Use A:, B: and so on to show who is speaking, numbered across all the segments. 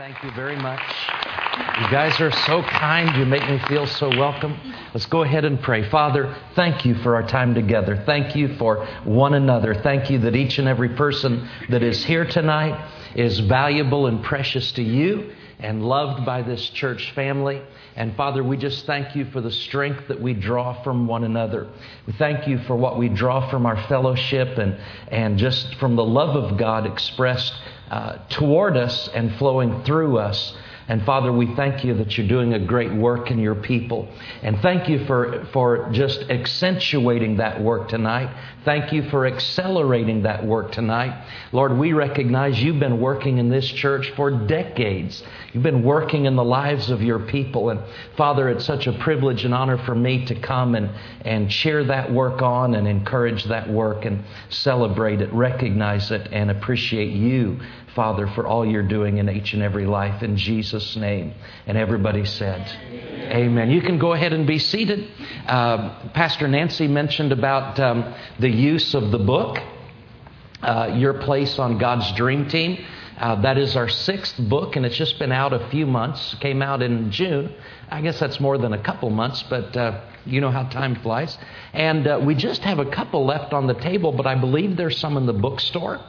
A: Thank you very much. You guys are so kind. You make me feel so welcome. Let's go ahead and pray. Father, thank you for our time together. Thank you for one another. Thank you that each and every person that is here tonight is valuable and precious to you and loved by this church family. And Father, we just thank you for the strength that we draw from one another. We thank you for what we draw from our fellowship and, and just from the love of God expressed uh, toward us and flowing through us. And Father, we thank you that you're doing a great work in your people. And thank you for, for just accentuating that work tonight. Thank you for accelerating that work tonight. Lord, we recognize you've been working in this church for decades. You've been working in the lives of your people. And Father, it's such a privilege and honor for me to come and, and cheer that work on and encourage that work and celebrate it, recognize it, and appreciate you Father, for all you're doing in each and every life. In Jesus' name. And everybody said, Amen. Amen. You can go ahead and be seated. Uh, Pastor Nancy mentioned about um, the use of the book, uh, Your Place on God's Dream Team. Uh, that is our sixth book, and it's just been out a few months. Came out in June. I guess that's more than a couple months, but uh, you know how time flies. And uh, we just have a couple left on the table, but I believe there's some in the bookstore.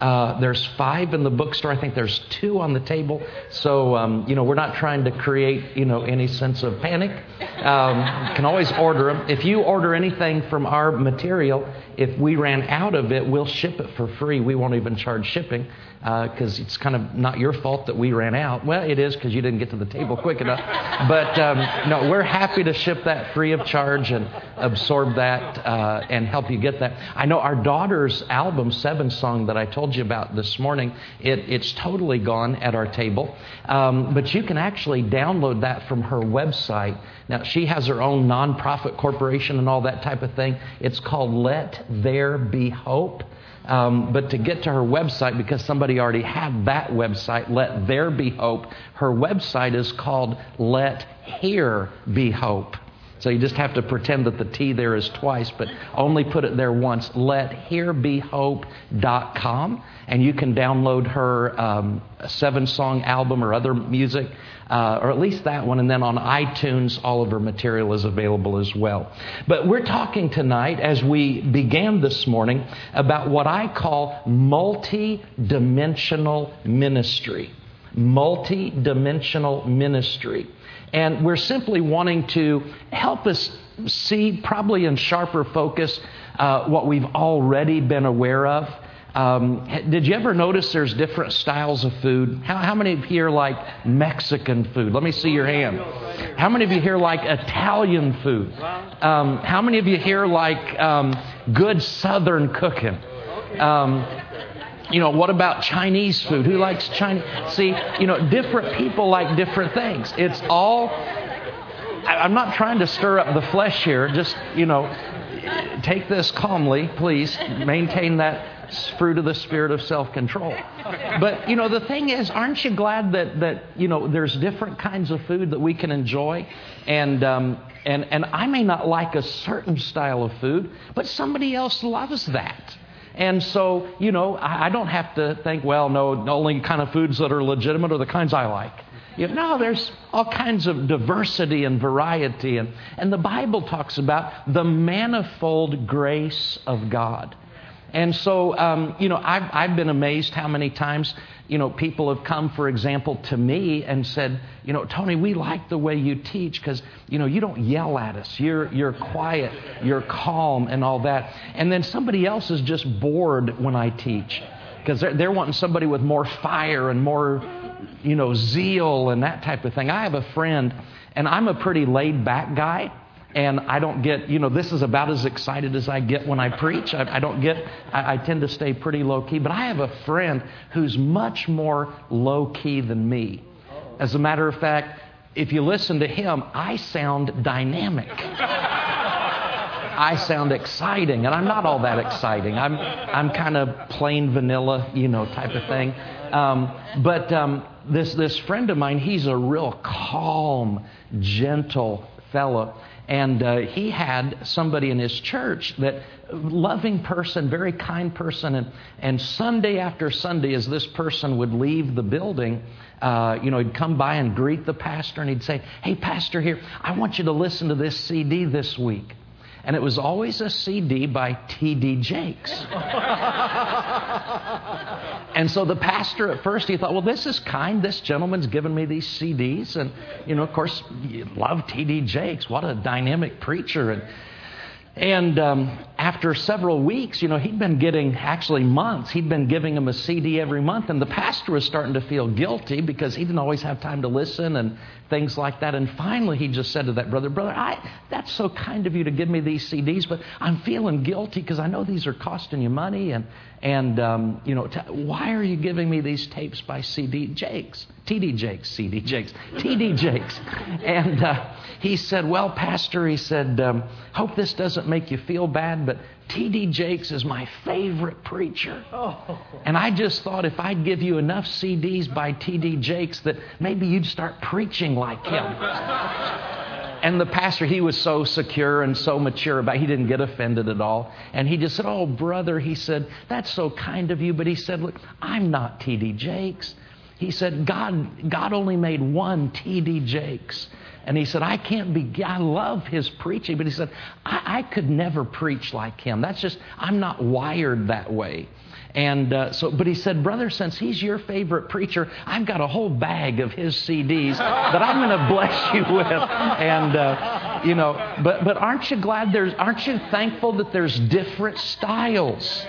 A: Uh, there's five in the bookstore. I think there's two on the table. So, um, you know, we're not trying to create, you know, any sense of panic. Um, can always order them. If you order anything from our material, if we ran out of it, we'll ship it for free. We won't even charge shipping because uh, it's kind of not your fault that we ran out. Well, it is because you didn't get to the table quick enough. But um, no, we're happy to ship that free of charge and absorb that uh, and help you get that. I know our daughter's album, Seven Song, that I told you about this morning, it, it's totally gone at our table. Um, but you can actually download that from her website. Now, she has her own nonprofit corporation and all that type of thing. It's called Let There Be Hope. Um, but to get to her website, because somebody already had that website, Let There Be Hope, her website is called Let Here Be Hope. So you just have to pretend that the T there is twice, but only put it there once. LetHereBeHope.com, and you can download her um, seven song album or other music, uh, or at least that one. And then on iTunes, all of her material is available as well. But we're talking tonight, as we began this morning, about what I call multi dimensional ministry. Multi dimensional ministry. And we're simply wanting to help us see, probably in sharper focus, uh, what we've already been aware of. Um, did you ever notice there's different styles of food? How, how, many of you here like Mexican food? Let me see your hand. How many of you here like Italian food? Um, how many of you here like um, good Southern cooking? Um, you know, what about Chinese food? Who likes Chinese? See, you know, different people like different things. It's all, I'm not trying to stir up the flesh here. Just, you know, take this calmly, please. Maintain that fruit of the spirit of self-control. But you know, the thing is, aren't you glad that that you know there's different kinds of food that we can enjoy, and um, and and I may not like a certain style of food, but somebody else loves that. And so, you know, I, don't have to think, well, no, the only kind of foods that are legitimate are the kinds I like. You know, no, there's all kinds of diversity and variety. And, and the Bible talks about the manifold grace of God. And so, um, you know, I've, I've been amazed how many times, you know, people have come, for example, to me and said, you know, Tony, we like the way you teach because, you know, you don't yell at us. You're, you're quiet, you're calm, and all that. And then somebody else is just bored when I teach because they're, they're wanting somebody with more fire and more, you know, zeal and that type of thing. I have a friend, and I'm a pretty laid back guy and I don't get, you know, this is about as excited as I get when I preach. I, I don't get, I, I, tend to stay pretty low key. But I have a friend who's much more low key than me. As a matter of fact, if you listen to him, I sound dynamic. I sound exciting, and I'm not all that exciting. I'm, I'm kind of plain vanilla, you know, type of thing. Um, but um, this, this friend of mine, he's a real calm, gentle, fellow, and uh, he had somebody in his church that loving person, very kind person, and and Sunday after Sunday, as this person would leave the building, uh, you know, he'd come by and greet the pastor, and he'd say, "Hey, pastor, here, I want you to listen to this CD this week." And it was always a CD by T.D. Jakes. and so the pastor at first he thought, well, this is kind. This gentleman's given me these CDs, and you know, of course, you love T.D. Jakes. What a dynamic preacher! And and um, after several weeks, you know, he'd been getting, actually months, he'd been giving him a CD every month. And the pastor was starting to feel guilty because he didn't always have time to listen and things like that. And finally, he just said to that brother, Brother, I, that's so kind of you to give me these CDs, but I'm feeling guilty because I know these are costing you money. And, and um, you know, t- why are you giving me these tapes by CD Jakes? TD Jakes, CD Jakes, TD Jakes. And uh, he said, Well, Pastor, he said, um, hope this doesn't make you feel bad, but TD Jakes is my favorite preacher. Oh. And I just thought if I'd give you enough CDs by TD Jakes that maybe you'd start preaching like him. and the pastor, he was so secure and so mature about it, he didn't get offended at all. And he just said, Oh, brother, he said, that's so kind of you. But he said, Look, I'm not TD Jakes. He said, God, God only made one T.D. Jakes. And he said, I can't be, I love his preaching, but he said, I, I could never preach like him. That's just, I'm not wired that way. And uh, so, but he said, Brother, since he's your favorite preacher, I've got a whole bag of his CDs that I'm going to bless you with. And, uh, you know, but, but aren't you glad there's, aren't you thankful that there's different styles?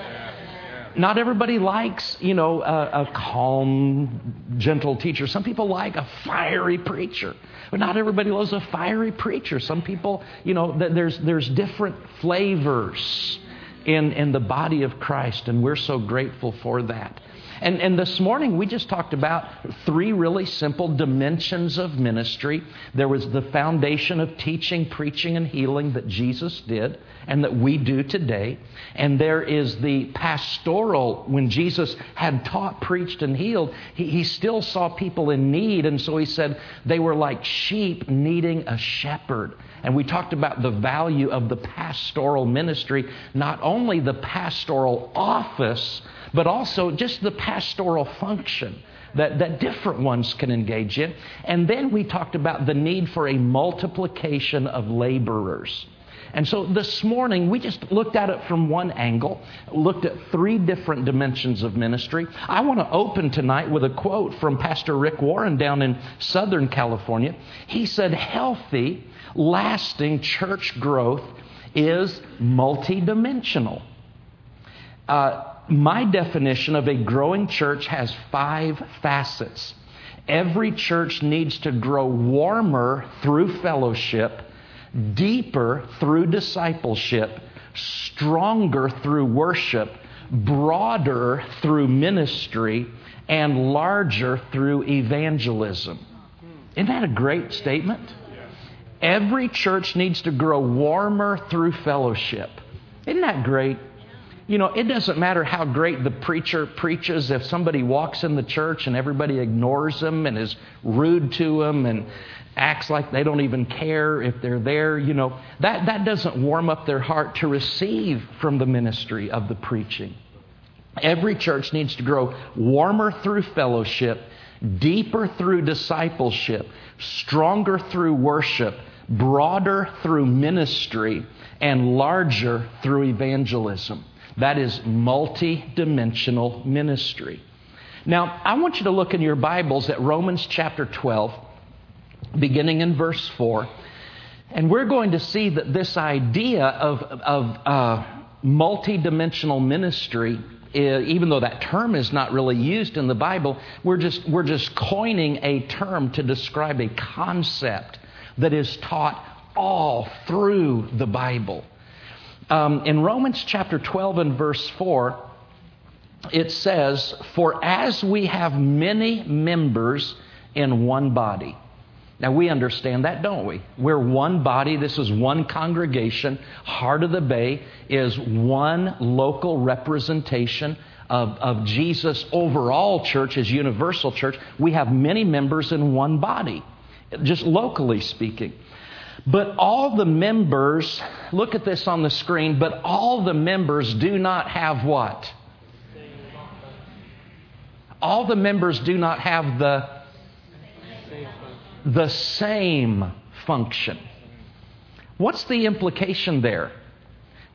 A: Not everybody likes, you know, a, a, calm, gentle teacher. Some people like a fiery preacher. But not everybody loves a fiery preacher. Some people, you know, there's, there's different flavors in, in the body of Christ, and we're so grateful for that. And, and this morning, we just talked about three really simple dimensions of ministry. There was the foundation of teaching, preaching, and healing that Jesus did and that we do today. And there is the pastoral, when Jesus had taught, preached, and healed, he, he still saw people in need. And so he said they were like sheep needing a shepherd. And we talked about the value of the pastoral ministry, not only the pastoral office, but also just the pastoral function that, that different ones can engage in. And then we talked about the need for a multiplication of laborers. And so this morning, we just looked at it from one angle, looked at three different dimensions of ministry. I want to open tonight with a quote from Pastor Rick Warren down in Southern California. He said, Healthy, lasting church growth is multidimensional. Uh, my definition of a growing church has five facets. Every church needs to grow warmer through fellowship, deeper through discipleship, stronger through worship, broader through ministry, and larger through evangelism. Isn't that a great statement? Every church needs to grow warmer through fellowship. Isn't that great? You know, it doesn't matter how great the preacher preaches if somebody walks in the church and everybody ignores them and is rude to them and acts like they don't even care if they're there. You know, that, that doesn't warm up their heart to receive from the ministry of the preaching. Every church needs to grow warmer through fellowship, deeper through discipleship, stronger through worship, broader through ministry, and larger through evangelism. That is multi dimensional ministry. Now, I want you to look in your Bibles at Romans chapter 12, beginning in verse 4. And we're going to see that this idea of, of uh, multi-dimensional ministry, even though that term is not really used in the Bible, we're just, we're just coining a term to describe a concept that is taught all through the Bible. Um, in Romans chapter 12 and verse 4, it says, For as we have many members in one body. Now, we understand that, don't we? We're one body. This is one congregation. Heart of the Bay is one local representation of, of Jesus' overall church, his universal church. We have many members in one body, just locally speaking. But all the members, look at this on the screen, but all the members do not have what? All the members do not have the, the same function. What's the implication there?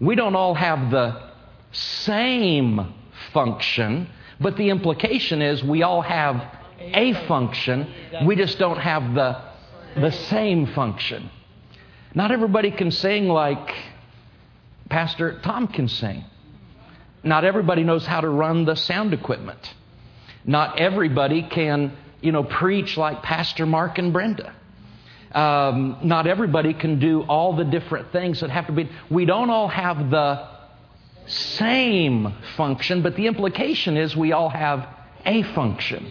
A: We don't all have the same function, but the implication is we all have a function. We just don't have the, the same function. Not everybody can sing like Pastor Tom can sing. Not everybody knows how to run the sound equipment. Not everybody can, you know, preach like Pastor Mark and Brenda. Um, not everybody can do all the different things that have to be. We don't all have the same function, but the implication is we all have a function.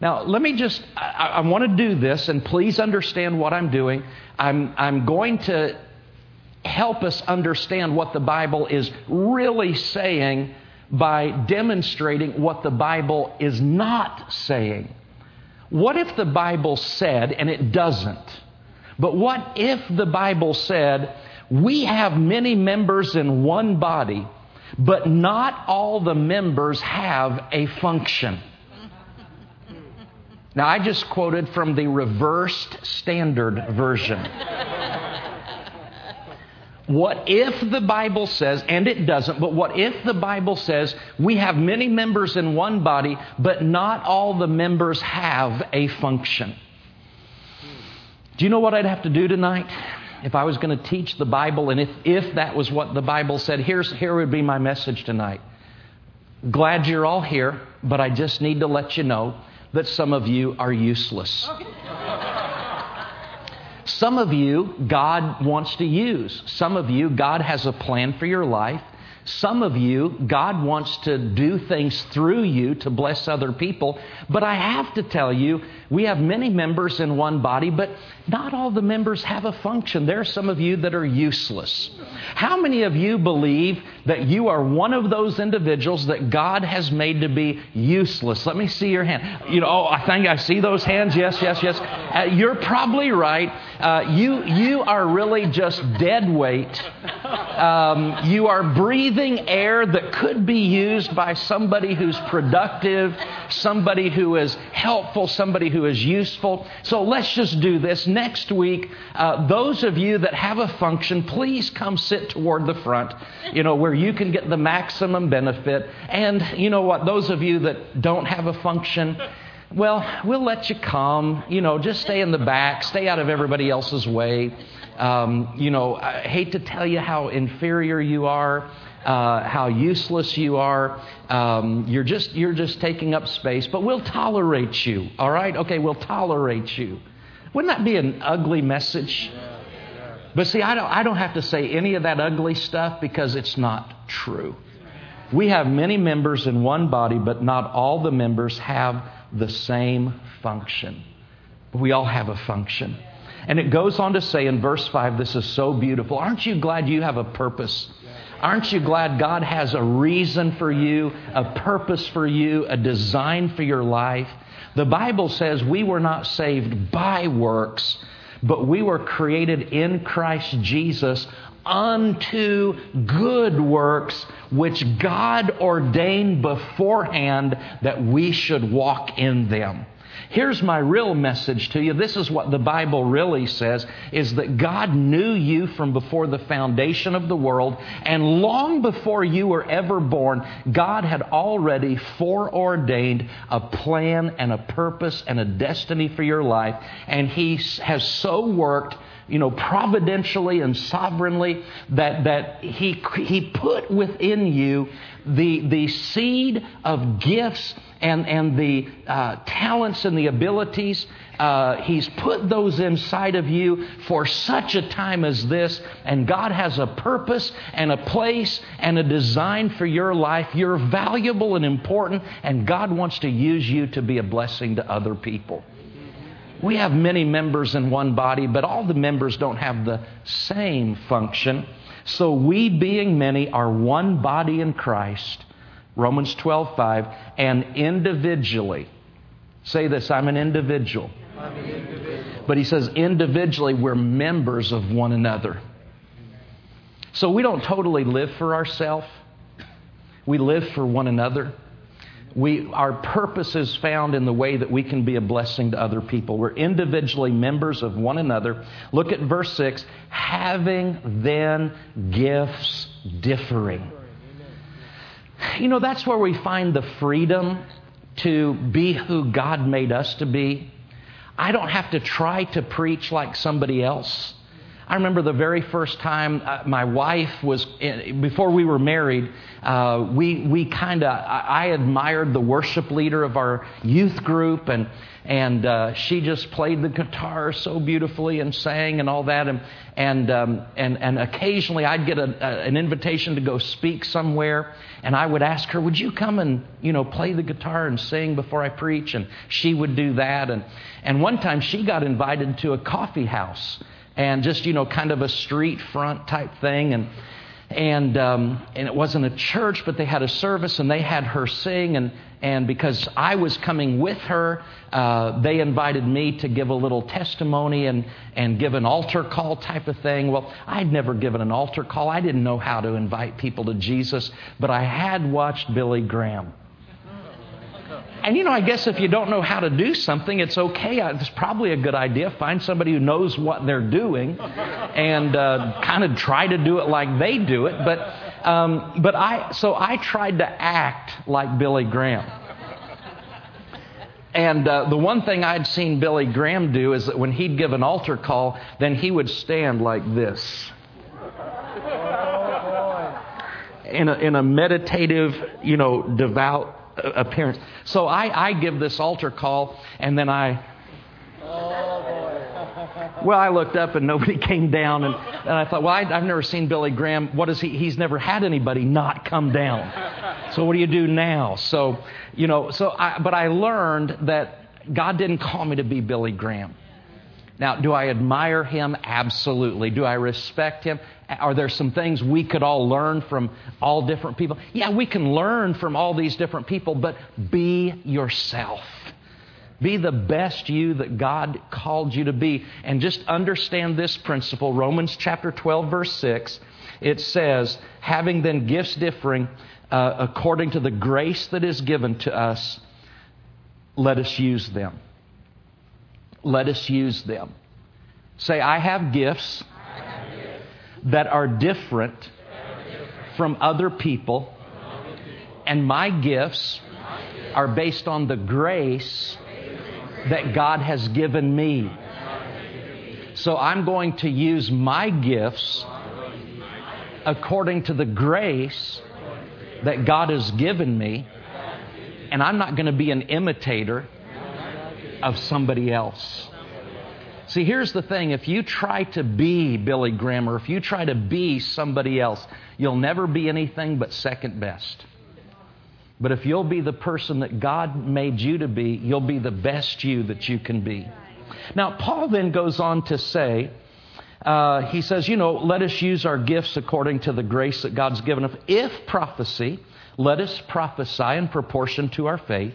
A: Now, let me just, I, I want to do this, and please understand what I'm doing. I'm, I'm going to help us understand what the Bible is really saying by demonstrating what the Bible is not saying. What if the Bible said, and it doesn't, but what if the Bible said, we have many members in one body, but not all the members have a function? Now, I just quoted from the reversed standard version. What if the Bible says, and it doesn't, but what if the Bible says we have many members in one body, but not all the members have a function? Do you know what I'd have to do tonight? If I was going to teach the Bible, and if, if that was what the Bible said, here's, here would be my message tonight. Glad you're all here, but I just need to let you know that some of you are useless. Some of you, God wants to use. Some of you, God has a plan for your life. Some of you, God wants to do things through you to bless other people. But I have to tell you, we have many members in one body, but not all the members have a function. There are some of you that are useless. How many of you believe that you are one of those individuals that God has made to be useless? Let me see your hand. You know, oh, I think I see those hands. Yes, yes, yes. Uh, you're probably right. Uh, you, you are really just dead weight. Um, you are breathing air that could be used by somebody who's productive, somebody who is helpful, somebody who is useful. So let's just do this. Next week, uh, those of you that have a function, please come sit toward the front, you know, where you can get the maximum benefit. And you know what? Those of you that don't have a function, well, we'll let you come. You know, just stay in the back, stay out of everybody else's way. Um, you know, I hate to tell you how inferior you are. Uh, how useless you are. Um, you're just you're just taking up space, but we'll tolerate you. All right? Okay, we'll tolerate you. Wouldn't that be an ugly message? But see, I don't I don't have to say any of that ugly stuff because it's not true. We have many members in one body, but not all the members have the same function. We all have a function. And it goes on to say in verse 5, this is so beautiful. Aren't you glad you have a purpose? Aren't you glad God has a reason for you, a purpose for you, a design for your life? The Bible says we were not saved by works, but we were created in Christ Jesus unto good works which God ordained beforehand that we should walk in them. Here's my real message to you. This is what the Bible really says is that God knew you from before the foundation of the world and long before you were ever born, God had already foreordained a plan and a purpose and a destiny for your life and he has so worked you know, providentially and sovereignly that, that he, he put within you the, the seed of gifts and, and the uh, talents and the abilities. Uh, he's put those inside of you for such a time as this, and God has a purpose and a place and a design for your life. You're valuable and important, and God wants to use you to be a blessing to other people. We have many members in one body, but all the members don't have the same function. So we, being many, are one body in Christ. Romans 12, 5, and individually. Say this I'm an individual. I'm an individual But he says individually, we're members of one another. So we don't totally live for ourselves, we live for one another. We, our purpose is found in the way that we can be a blessing to other people. We're individually members of one another. Look at verse 6 having then gifts differing. You know, that's where we find the freedom to be who God made us to be. I don't have to try to preach like somebody else. I remember the very first time uh, my wife was, in, before we were married, uh, we, we kind of, I, I, admired the worship leader of our youth group, and, and uh, she just played the guitar so beautifully and sang and all that. And, and, um, and, and occasionally I'd get a, a, an invitation to go speak somewhere, and I would ask her, Would you come and you know, play the guitar and sing before I preach? And she would do that. And, and one time she got invited to a coffee house and just you know kind of a street front type thing and and um, and it wasn't a church but they had a service and they had her sing. And and because I was coming with her uh, they invited me to give a little testimony and and give an altar call type of thing. Well I'd never given an altar call. I didn't know how to invite people to Jesus but I had watched Billy Graham and you know, I guess if you don't know how to do something, it's okay. It's probably a good idea. Find somebody who knows what they're doing and uh, kind of try to do it like they do it. But, um, but I, so I tried to act like Billy Graham. And uh, the one thing I'd seen Billy Graham do is that when he'd give an altar call, then he would stand like this. In a, in a meditative, you know, devout appearance. So I, I give this altar call, and then I. Well, I looked up and nobody came down, and, and I thought, well, I, have never seen Billy Graham. What is he? He's never had anybody not come down. So what do you do now? So, you know, so I, but I learned that God didn't call me to be Billy Graham. Now, do I admire him? Absolutely. Do I respect him? Are there some things we could all learn from all different people? Yeah, we can learn from all these different people, but be yourself. Be the best you that God called you to be. And just understand this principle Romans chapter 12, verse 6. It says, having then gifts differing uh, according to the grace that is given to us, let us use them let us use them. Say, I have gifts, I have gifts that, are different, that are different from other people, from other people. and my gifts, my gifts are based on the grace that God has given me. So I'm going to use my gifts according to the grace that God has given me. And I'm not going to be an imitator of somebody else. See, here's the thing if you try to be Billy Graham or if you try to be somebody else, you'll never be anything but second best. But if you'll be the person that God made you to be, you'll be the best you that you can be. Now, Paul then goes on to say, uh, he says, you know, let us use our gifts according to the grace that God's given us. If prophecy, let us prophesy in proportion to our faith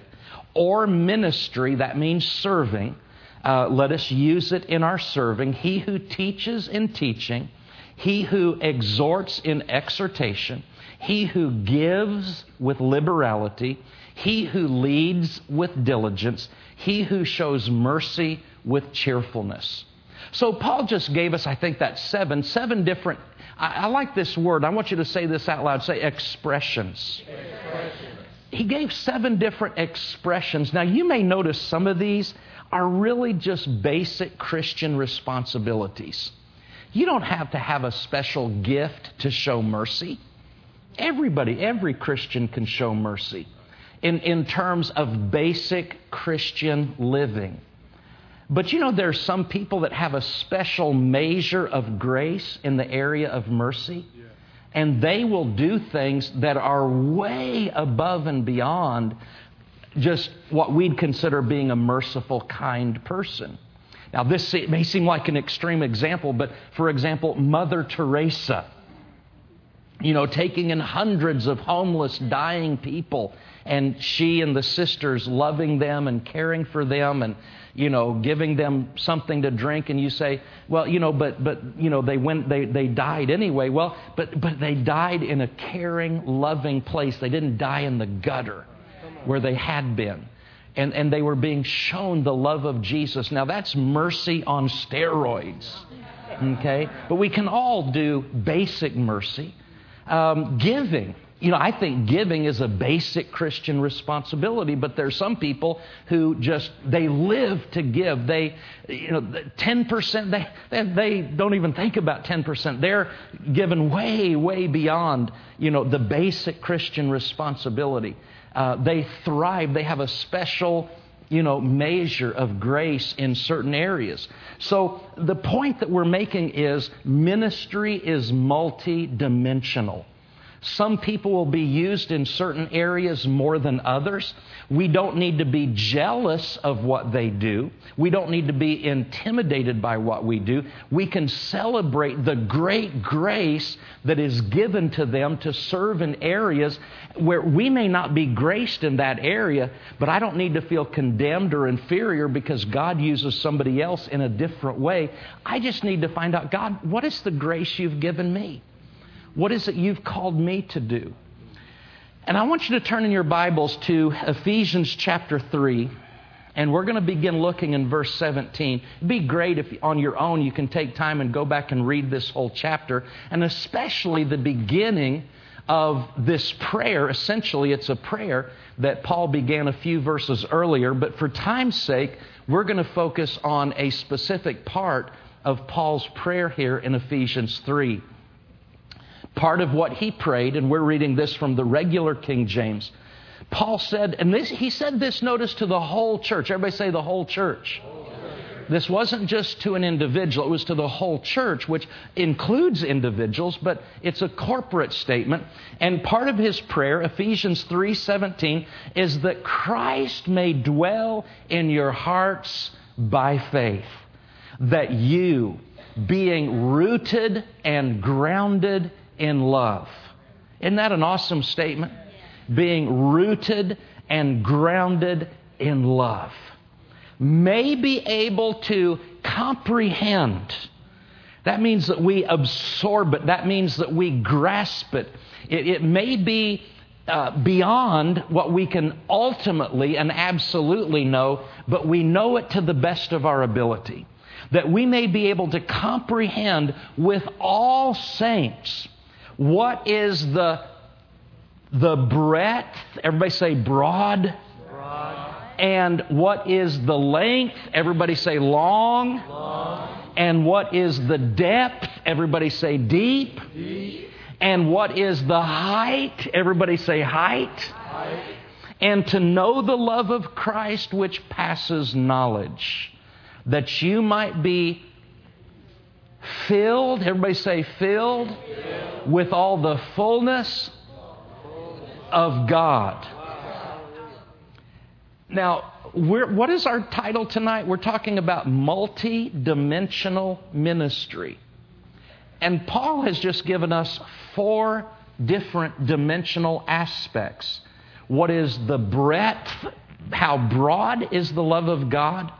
A: or ministry, that means serving. Uh, let us use it in our serving. He who teaches in teaching, he who exhorts in exhortation, he who gives with liberality, he who leads with diligence, he who shows mercy with cheerfulness. So Paul just gave us, I think, that seven, seven different. I, I like this word. I want you to say this out loud. Say expressions. expressions he gave seven different expressions. Now, you may notice some of these are really just basic Christian responsibilities. You don't have to have a special gift to show mercy. Everybody, every Christian can show mercy in, in terms of basic Christian living. But you know, there are some people that have a special measure of grace in the area of mercy and they will do things that are way above and beyond just what we'd consider being a merciful, kind person. Now, this may seem like an extreme example, but for example, Mother Teresa. You know, taking in hundreds of homeless, dying people, and she and the sisters loving them and caring for them and, you know, giving them something to drink. And you say, well, you know, but, but, you know, they went, they, they died anyway. Well, but, but they died in a caring, loving place. They didn't die in the gutter where they had been. And, and they were being shown the love of Jesus. Now, that's mercy on steroids. Okay? But we can all do basic mercy. Um, giving. You know, I think giving is a basic Christian responsibility, but there's some people who just, they live to give. They, you know, 10%, they, they, they don't even think about 10%. They're given way, way beyond, you know, the basic Christian responsibility. Uh, they thrive. They have a special you know, measure of grace in certain areas. So the point that we're making is ministry is multi-dimensional. Some people will be used in certain areas more than others. We don't need to be jealous of what they do. We don't need to be intimidated by what we do. We can celebrate the great grace that is given to them to serve in areas where we may not be graced in that area, but I don't need to feel condemned or inferior because God uses somebody else in a different way. I just need to find out, God, what is the grace you've given me? What is it you've called me to do? And I want you to turn in your Bibles to Ephesians chapter 3, and we're going to begin looking in verse 17. It'd be great if on your own you can take time and go back and read this whole chapter, and especially the beginning of this prayer. Essentially, it's a prayer that Paul began a few verses earlier, but for time's sake, we're going to focus on a specific part of Paul's prayer here in Ephesians 3 part of what he prayed, and we're reading this from the regular King James. Paul said, and this, he said this notice to the whole church. Everybody say the whole church. This wasn't just to an individual, it was to the whole church, which includes individuals, but it's a corporate statement. And part of his prayer, Ephesians 3:17, is that Christ may dwell in your hearts by faith. That you, being rooted and grounded in love. Isn't that an awesome statement? Being rooted and grounded in love. May be able to comprehend. That means that we absorb it. That means that we grasp it. It, it may be uh, beyond what we can ultimately and absolutely know, but we know it to the best of our ability. That we may be able to comprehend with all saints what is the, the breadth? Everybody say broad. broad. And what is the length? Everybody say long. long. And what is the depth? Everybody say deep. deep. And what is the height? Everybody say height. height. And to know the love of Christ which passes knowledge, that you might be filled, everybody say filled, filled. with all the fullness of God. Now, what is our title tonight? We're talking about multi dimensional ministry. And Paul has just given us four different dimensional aspects. What is the breadth? How broad is the love of God?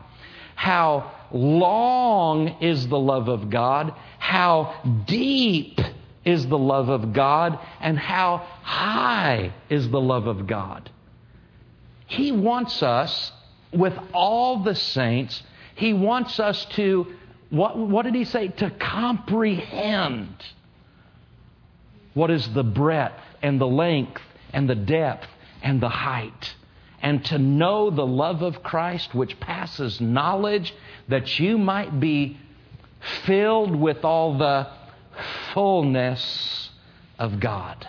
A: How long is the love of God, how deep is the love of God, and how high is the love of God. He wants us, with all the saints, He wants us to, what, what did He say? To comprehend what is the breadth and the length and the depth and the height and to know the love of Christ which passes knowledge, that you might be filled with all the fullness of God.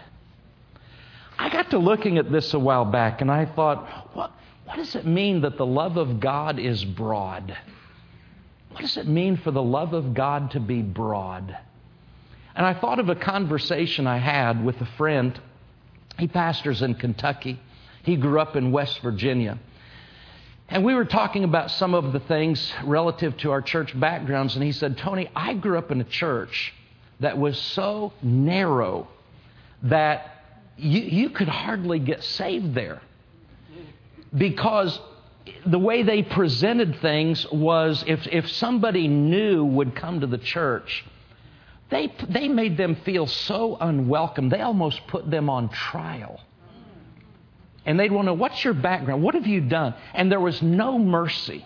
A: I got to looking at this a while back and I thought, what, what does it mean that the love of God is broad? What does it mean for the love of God to be broad? And I thought of a conversation I had with a friend. He pastors in Kentucky. He grew up in West Virginia. And we were talking about some of the things relative to our church backgrounds, and he said, Tony, I grew up in a church that was so narrow that you, you could hardly get saved there because the way they presented things was if, if somebody new would come to the church, they, they made them feel so unwelcome, they almost put them on trial. And they'd want to know, what's your background? What have you done? And there was no mercy.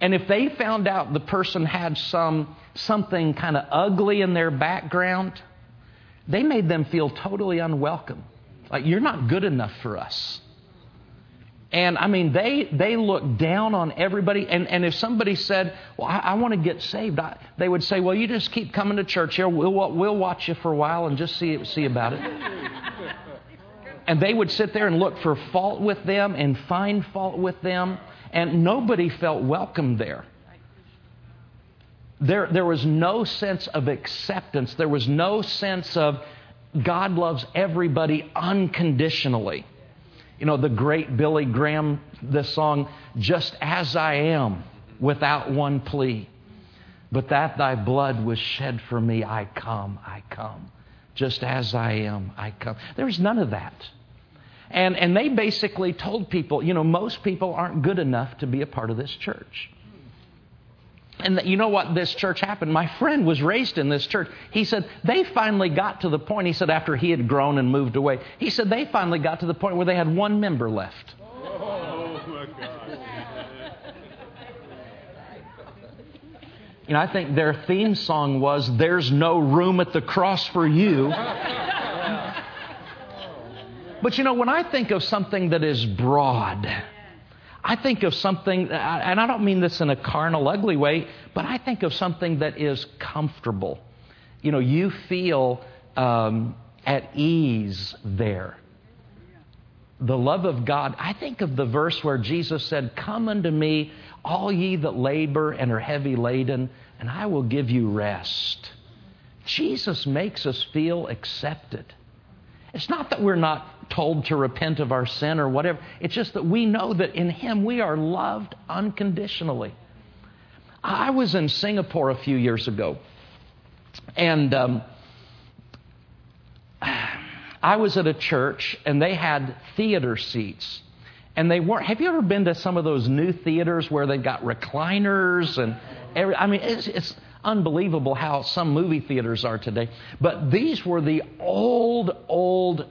A: And if they found out the person had some something kind of ugly in their background, they made them feel totally unwelcome. Like, you're not good enough for us. And I mean, they, they looked down on everybody. And, and if somebody said, Well, I, I want to get saved, I, they would say, Well, you just keep coming to church here. We'll, we'll watch you for a while and just see, see about it. And they would sit there and look for fault with them and find fault with them. And nobody felt welcome there. There, there was no sense of acceptance. There was no sense of God loves everybody unconditionally. You know, the great Billy Graham, this song, Just As I Am, without one plea. But that thy blood was shed for me, I come, I come. Just as I am, I come. There's none of that. And, and they basically told people, you know, most people aren't good enough to be a part of this church. And that you know what this church happened? My friend was raised in this church. He said they finally got to the point, he said, after he had grown and moved away, he said they finally got to the point where they had one member left. Oh, my God. You know, I think their theme song was, There's no room at the cross for you. but you know, when I think of something that is broad, I think of something, and I don't mean this in a carnal, ugly way, but I think of something that is comfortable. You know, you feel um, at ease there. The love of God. I think of the verse where Jesus said, Come unto me, all ye that labor and are heavy laden, and I will give you rest. Jesus makes us feel accepted. It's not that we're not told to repent of our sin or whatever. It's just that we know that in Him we are loved unconditionally. I was in Singapore a few years ago, and um, I was at a church, and they had theater seats. And they weren't. Have you ever been to some of those new theaters where they've got recliners and every? I mean, it's, it's unbelievable how some movie theaters are today. But these were the old, old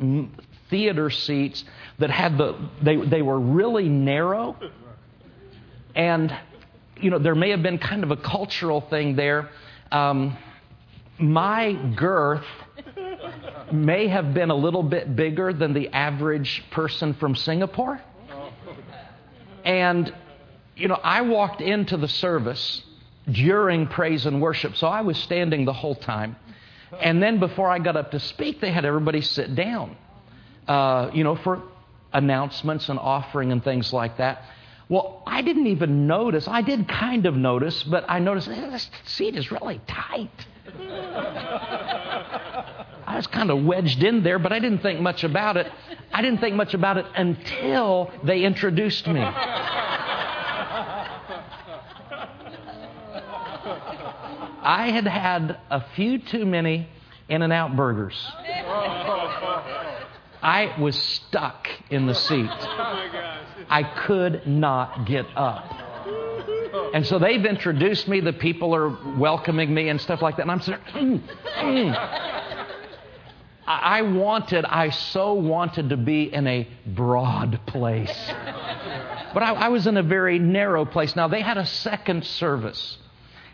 A: theater seats that had the, they, they were really narrow. And, you know, there may have been kind of a cultural thing there. Um, my girth may have been a little bit bigger than the average person from Singapore. And, you know, I walked into the service during praise and worship. So I was standing the whole time. And then before I got up to speak, they had everybody sit down, uh, you know, for announcements and offering and things like that. Well, I didn't even notice. I did kind of notice, but I noticed hey, this seat is really tight. I was kind of wedged in there, but I didn't think much about it. I didn't think much about it until they introduced me. I had had a few too many In N Out burgers. I was stuck in the seat. I could not get up. And so they've introduced me. The people are welcoming me and stuff like that. And I'm sitting mm, mm. I wanted, I so wanted to be in a broad place. But I, I was in a very narrow place. Now, they had a second service.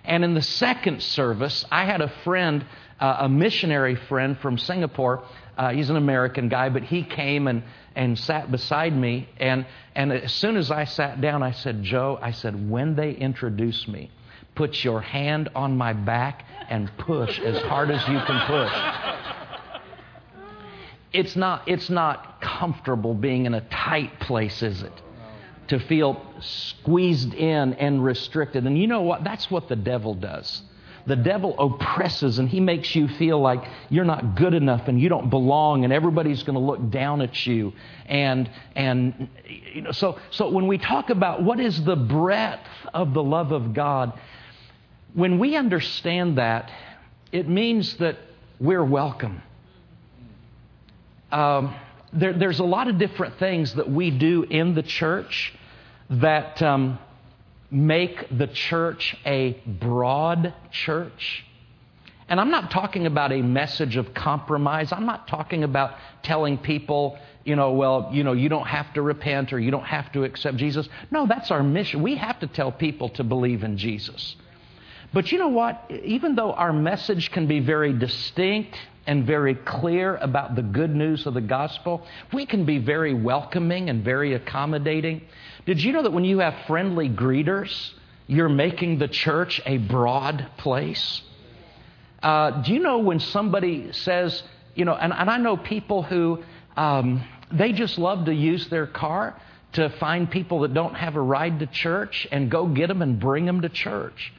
A: And in the second service, I had a friend, uh, a missionary friend from Singapore. Uh, he's an American guy, but he came and, and sat beside me. And, and as soon as I sat down, I said, Joe, I said, when they introduce me, put your hand on my back and push as hard as you can push. It's not, it's not comfortable being in a tight place, is it? to feel squeezed in and restricted. And you know what? That's what the devil does. The devil oppresses and he makes you feel like you're not good enough and you don't belong and everybody's going to look down at you. And, and you know, so, so when we talk about what is the breadth of the love of God, when we understand that, it means that we're welcome. Um, there, there's a lot of different things that we do in the church that um, make the church a broad church. And I'm not talking about a message of compromise. I'm not talking about telling people, you know, well, you know, you don't have to repent or you don't have to accept Jesus. No, that's our mission. We have to tell people to believe in Jesus. But you know what? Even though our message can be very distinct and very clear about the good news of the gospel, we can be very welcoming and very accommodating. Did you know that when you have friendly greeters, you're making the church a broad place? Uh, do you know when somebody says, you know, and, and I know people who um, they just love to use their car to find people that don't have a ride to church and go get them and bring them to church.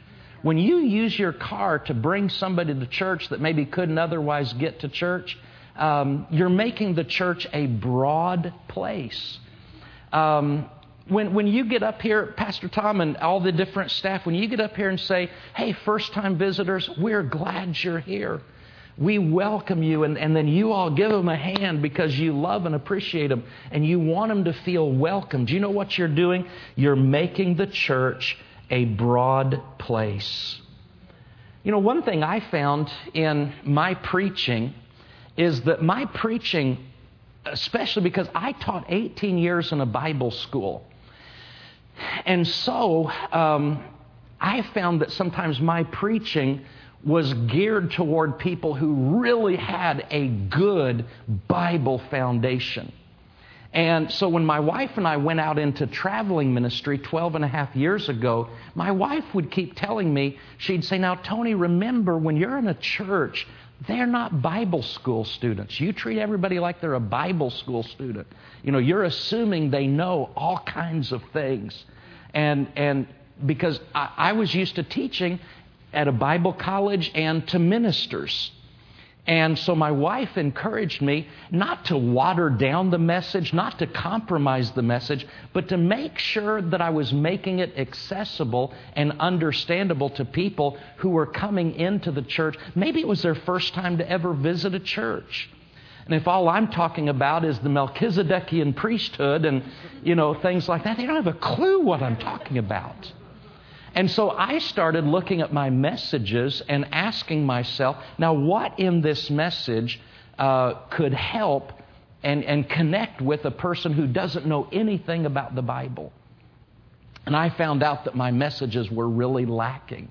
A: When you use your car to bring somebody to church that maybe couldn't otherwise get to church, um, you're making the church a broad place. Um, when, when you get up here, Pastor Tom and all the different staff, when you get up here and say, hey, first time visitors, we're glad you're here. We welcome you, and, and then you all give them a hand because you love and appreciate them, and you want them to feel welcome. Do you know what you're doing? You're making the church a broad place. You know, one thing I found in my preaching is that my preaching, especially because I taught 18 years in a Bible school, and so um, I found that sometimes my preaching was geared toward people who really had a good Bible foundation. And so when my wife and I went out into traveling ministry 12 and a half years ago, my wife would keep telling me, she'd say, Now, Tony, remember when you're in a church, they're not Bible school students. You treat everybody like they're a Bible school student. You know, you're assuming they know all kinds of things. And, and because I, I was used to teaching at a Bible college and to ministers. And so my wife encouraged me not to water down the message, not to compromise the message, but to make sure that I was making it accessible and understandable to people who were coming into the church. Maybe it was their first time to ever visit a church. And if all I'm talking about is the Melchizedekian priesthood and, you know, things like that, they don't have a clue what I'm talking about. And so I started looking at my messages and asking myself, now what in this message uh, could help and, and connect with a person who doesn't know anything about the Bible? And I found out that my messages were really lacking.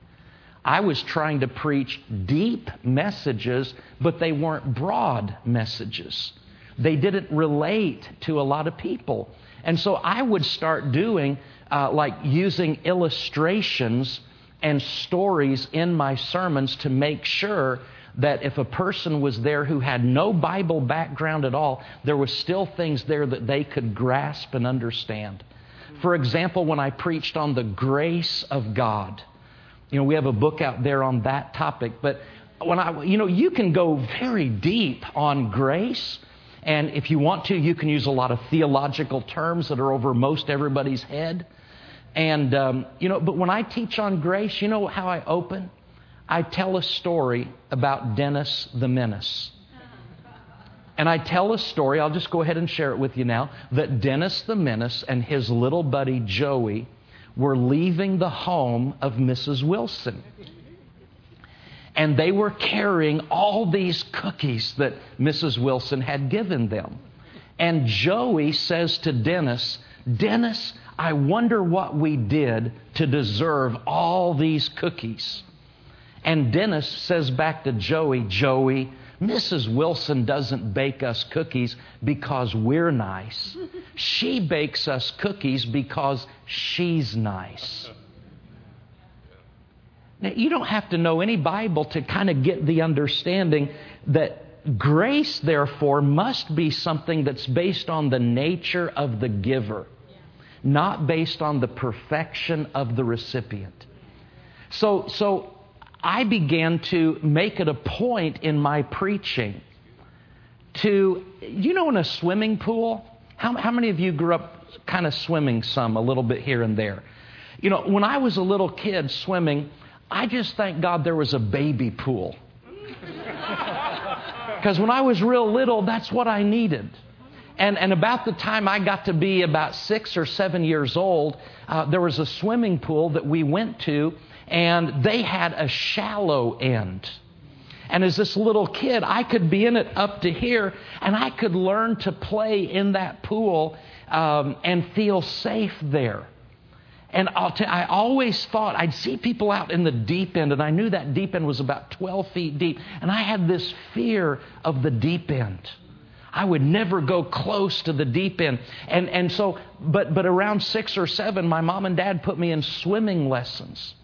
A: I was trying to preach deep messages, but they weren't broad messages. They didn't relate to a lot of people. And so I would start doing uh, like using illustrations and stories in my sermons to make sure that if a person was there who had no Bible background at all, there was still things there that they could grasp and understand. For example, when I preached on the grace of God, you know, we have a book out there on that topic, but when I, you know, you can go very deep on grace. And if you want to, you can use a lot of theological terms that are over most everybody's head. And, um, you know, but when I teach on grace, you know how I open? I tell a story about Dennis the Menace. And I tell a story, I'll just go ahead and share it with you now, that Dennis the Menace and his little buddy Joey were leaving the home of Mrs. Wilson. And they were carrying all these cookies that Mrs. Wilson had given them. And Joey says to Dennis, Dennis, I wonder what we did to deserve all these cookies. And Dennis says back to Joey, Joey, Mrs. Wilson doesn't bake us cookies because we're nice. She bakes us cookies because she's nice. Now, you don't have to know any Bible to kind of get the understanding that grace, therefore, must be something that's based on the nature of the giver not based on the perfection of the recipient. So, so I began to make it a point in my preaching to, you know, in a swimming pool, how, how many of you grew up kind of swimming some, a little bit here and there? You know, when I was a little kid swimming, I just thank God there was a baby pool. Because when I was real little, that's what I needed. And, and about the time I got to be about six or seven years old, uh, there was a swimming pool that we went to, and they had a shallow end. And as this little kid, I could be in it up to here, and I could learn to play in that pool um, and feel safe there. And t- I always thought I'd see people out in the deep end, and I knew that deep end was about 12 feet deep. And I had this fear of the deep end. I would never go close to the deep end. And, and so, but, but around six or seven, my mom and dad put me in swimming lessons.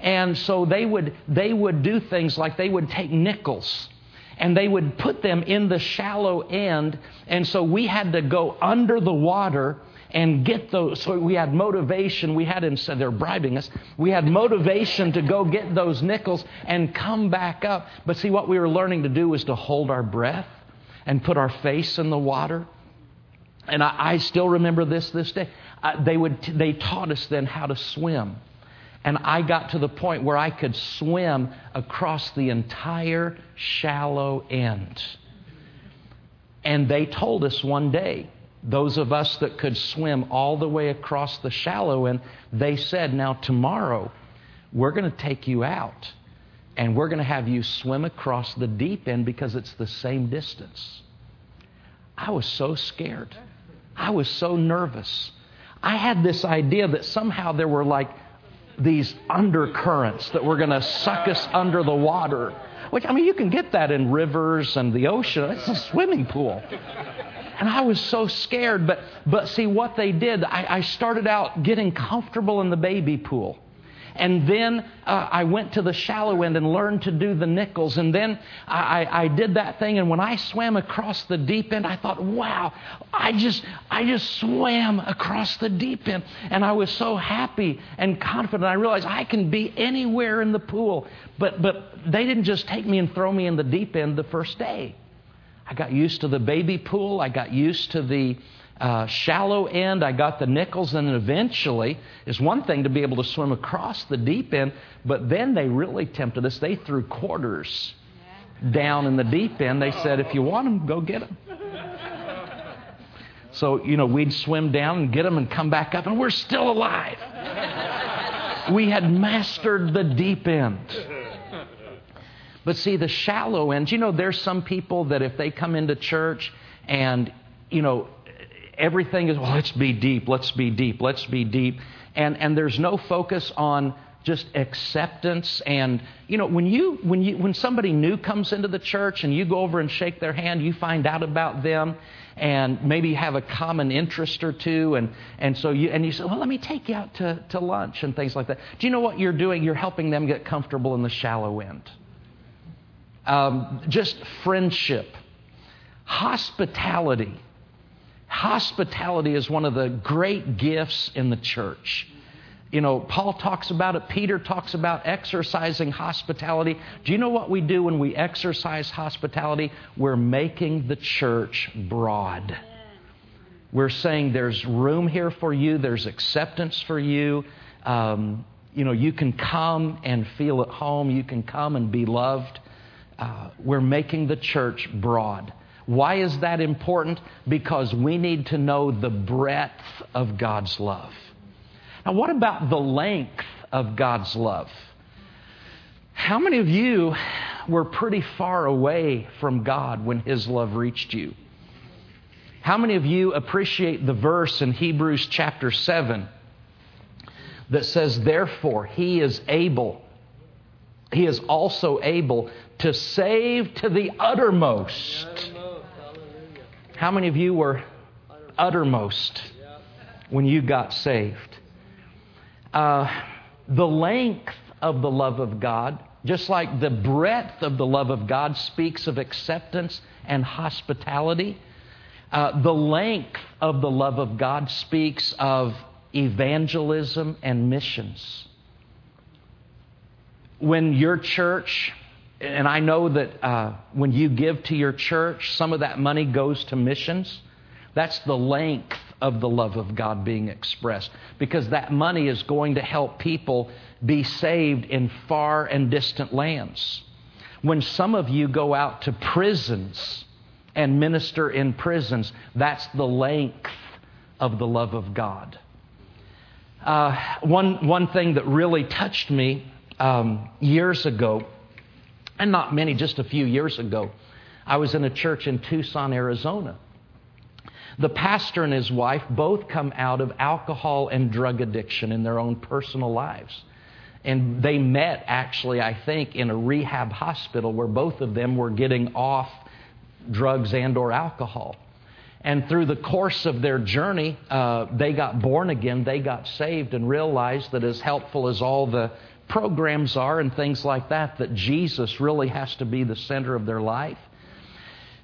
A: And so they would, they would do things like they would take nickels and they would put them in the shallow end. And so we had to go under the water and get those. So we had motivation. We had, instead, they're bribing us, we had motivation to go get those nickels and come back up. But see, what we were learning to do was to hold our breath and put our face in the water. And I, I still remember this this day. Uh, they, would, they taught us then how to swim. And I got to the point where I could swim across the entire shallow end. And they told us one day, those of us that could swim all the way across the shallow end, they said, Now, tomorrow, we're going to take you out and we're going to have you swim across the deep end because it's the same distance. I was so scared. I was so nervous. I had this idea that somehow there were like these undercurrents that were going to suck us under the water. Which, I mean, you can get that in rivers and the ocean. It's a swimming pool. And I was so scared. But, but see, what they did, I, I started out getting comfortable in the baby pool. And then uh, I went to the shallow end and learned to do the nickels. And then I, I, did that thing. And when I swam across the deep end, I thought, wow, I just, I just swam across the deep end. And I was so happy and confident. I realized I can be anywhere in the pool. But, but they didn't just take me and throw me in the deep end the first day. I got used to the baby pool. I got used to the uh, shallow end. I got the nickels, and eventually, it's one thing to be able to swim across the deep end, but then they really tempted us. They threw quarters down in the deep end. They said, if you want them, go get them. So, you know, we'd swim down and get them and come back up, and we're still alive. We had mastered the deep end. But see, the shallow end, you know, there's some people that if they come into church and, you know, everything is, well, let's be deep, let's be deep, let's be deep. And, and there's no focus on just acceptance. And you know when you when you when somebody new comes into the church and you go over and shake their hand you find out about them and maybe have a common interest or two. And and so you and you say well let me take you out to, to lunch and things like that. Do you know what you're doing? You're helping them get comfortable in the shallow end. Um, just friendship. Hospitality Hospitality is one of the great gifts in the church. You know, Paul talks about it, Peter talks about exercising hospitality. Do you know what we do when we exercise hospitality? We're making the church broad. We're saying there's room here for you, there's acceptance for you. Um, you know, you can come and feel at home, you can come and be loved. Uh, we're making the church broad. Why is that important? Because we need to know the breadth of God's love. Now, what about the length of God's love? How many of you were pretty far away from God when His love reached you? How many of you appreciate the verse in Hebrews chapter 7 that says, Therefore, He is able, He is also able to save to the uttermost how many of you were uttermost when you got saved? Uh, the length of the love of God, just like the breadth of the love of God speaks of acceptance and hospitality, uh, the length of the love of God speaks of evangelism and missions. When your church and I know that uh, when you give to your church, some of that money goes to missions. That's the length of the love of God being expressed because that money is going to help people be saved in far and distant lands. When some of you go out to prisons and minister in prisons, that's the length of the love of God. Uh, one, one thing that really touched me um, years ago, and not many, just a few years ago, I was in a church in Tucson, Arizona. The pastor and his wife both come out of alcohol and drug addiction in their own personal lives. And they met, actually, I think, in a rehab hospital where both of them were getting off drugs and or alcohol. And through the course of their journey, uh, they got born again, they got saved, and realized that as helpful as all the programs are and things like that, that Jesus really has to be the center of their life.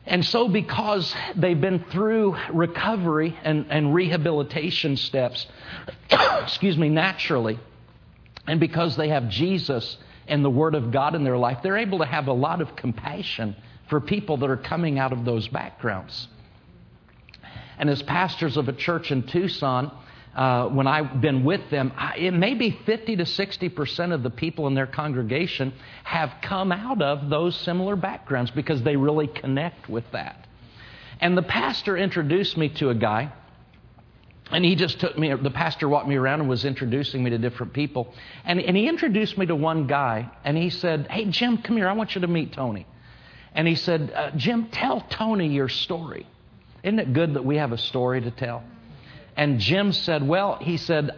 A: And so, because they've been through recovery and, and rehabilitation steps, excuse me, naturally, and because they have Jesus and the Word of God in their life, they're able to have a lot of compassion for people that are coming out of those backgrounds. And as pastors of a church in Tucson, uh, when I've been with them, I, it may be 50 to 60 percent of the people in their congregation have come out of those similar backgrounds because they really connect with that. And the pastor introduced me to a guy, and he just took me, the pastor walked me around and was introducing me to different people. And, and he introduced me to one guy, and he said, Hey, Jim, come here, I want you to meet Tony. And he said, uh, Jim, tell Tony your story. Isn't it good that we have a story to tell? And Jim said, Well, he said,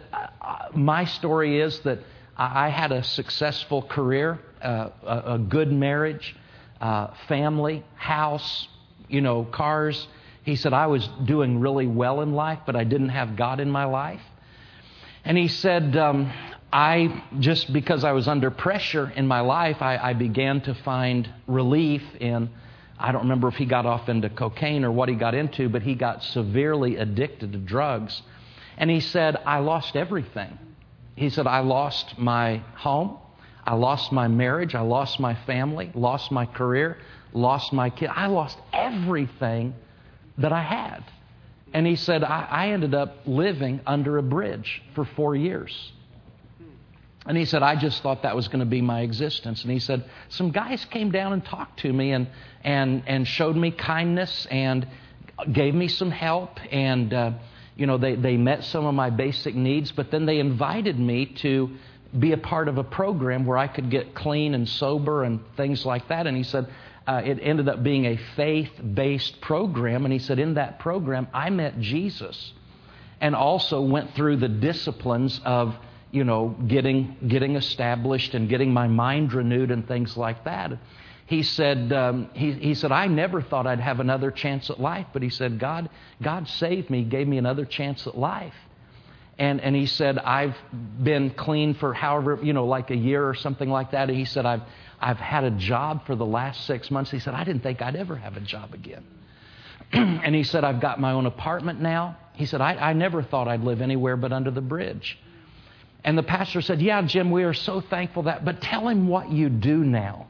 A: My story is that I had a successful career, uh, a, a, good marriage, uh, family, house, you know, cars. He said, I was doing really well in life, but I didn't have God in my life. And he said, um, I just because I was under pressure in my life, I, I began to find relief in I don't remember if he got off into cocaine or what he got into, but he got severely addicted to drugs. And he said, I lost everything. He said, I lost my home, I lost my marriage, I lost my family, lost my career, lost my kid. I lost everything that I had. And he said, I, I ended up living under a bridge for four years. And he said, I just thought that was going to be my existence. And he said, some guys came down and talked to me and, and, and showed me kindness and gave me some help. And, uh, you know, they, they met some of my basic needs, but then they invited me to be a part of a program where I could get clean and sober and things like that. And he said, uh, it ended up being a faith based program. And he said, in that program, I met Jesus and also went through the disciplines of you know, getting, getting established and getting my mind renewed and things like that. He said, um, he, he said, I never thought I'd have another chance at life, but he said, God, God saved me, gave me another chance at life. And, and he said, I've been clean for however, you know, like a year or something like that. And he said, I've, I've had a job for the last six months. He said, I didn't think I'd ever have a job again. and he said, I've got my own apartment now. He said, I, I never thought I'd live anywhere but under the bridge. And the pastor said, Yeah, Jim, we are so thankful that, but tell him what you do now.